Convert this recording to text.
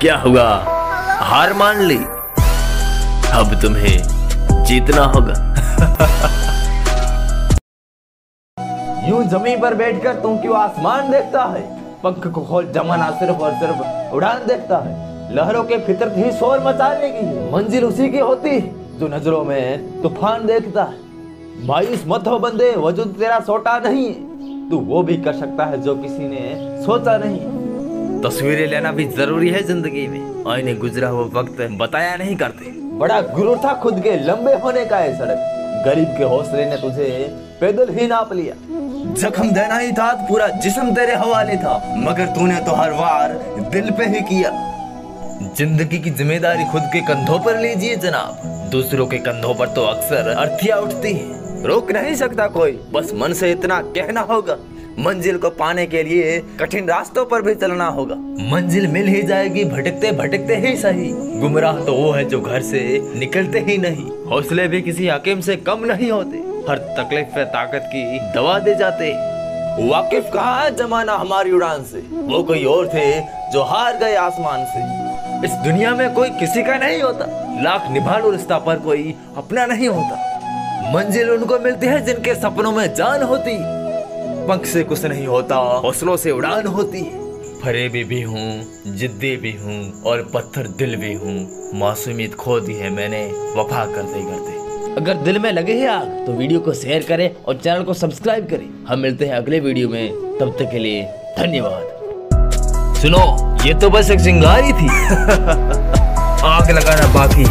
क्या हुआ? हार मान ली। अब तुम्हें जीतना होगा। यूँ ज़मीन पर बैठकर तुम क्यों आसमान देखता है? पंख को खोल जमाना सिर्फ़ और सिर्फ़ उड़ान देखता है। लहरों के फितरत ही शोर मचाने की मंजिल उसी की होती है जो नज़रों में तूफ़ान देखता है। मायूस मत हो बंदे, वजूद तेरा सोटा नहीं तू वो भी कर सकता है जो किसी ने सोचा नहीं। तस्वीरें लेना भी ज़रूरी है ज़िंदगी में। आईने गुजरा हुआ वक्त बताया नहीं करते। बड़ा गुरूर था खुद के लंबे होने का है सड़क। गरीब के हौसले ने तुझे पैदल ही नाप लिया। जख्म देना ही था, पूरा जिस्म तेरे हवाले था। मगर तूने तो हर वार दिल पे ही किया। ज़िंदगी की ज़िम्मेदारी खुद के कंधों पर लीजिए जनाब। दूसरों के कंधों पर तो अक्सर अर्थिया उठती है। रोक नहीं सकता कोई। बस मन से इतना कहना होगा। मंजिल को पाने के लिए कठिन रास्तों पर भी चलना होगा। मंजिल मिल ही जाएगी, भटकते भटकते ही सही। गुमराह तो वो है जो घर से निकलते ही नहीं। हौसले भी किसी हकीम से कम नहीं होते। हर तकलीफ़ पे ताकत की दवा दे जाते। वाकिफ कहा जमाना हमारी उड़ान से? वो कोई और थे जो हार गए आसमान से। इस दुनिया में कोई किसी का नहीं होता। लाख निभा लो रिश्ता पर कोई अपना नहीं होता। मंजिल उनको मिलती है जिनके सपनों में जान होती। पंख से कुछ नहीं होता। हौसलों से उड़ान होती है। फरेबी भी हूँ जिद्दी भी हूँ और पत्थर दिल भी हूँ। मासूमियत खो दी है मैंने वफा करते करते। अगर दिल में लगे है आग तो वीडियो को शेयर करें और चैनल को सब्सक्राइब करें। हम मिलते हैं अगले वीडियो में। तब तक के लिए धन्यवाद। सुनो ये तो बस एक चिंगारी थी। आग लगाना बाकी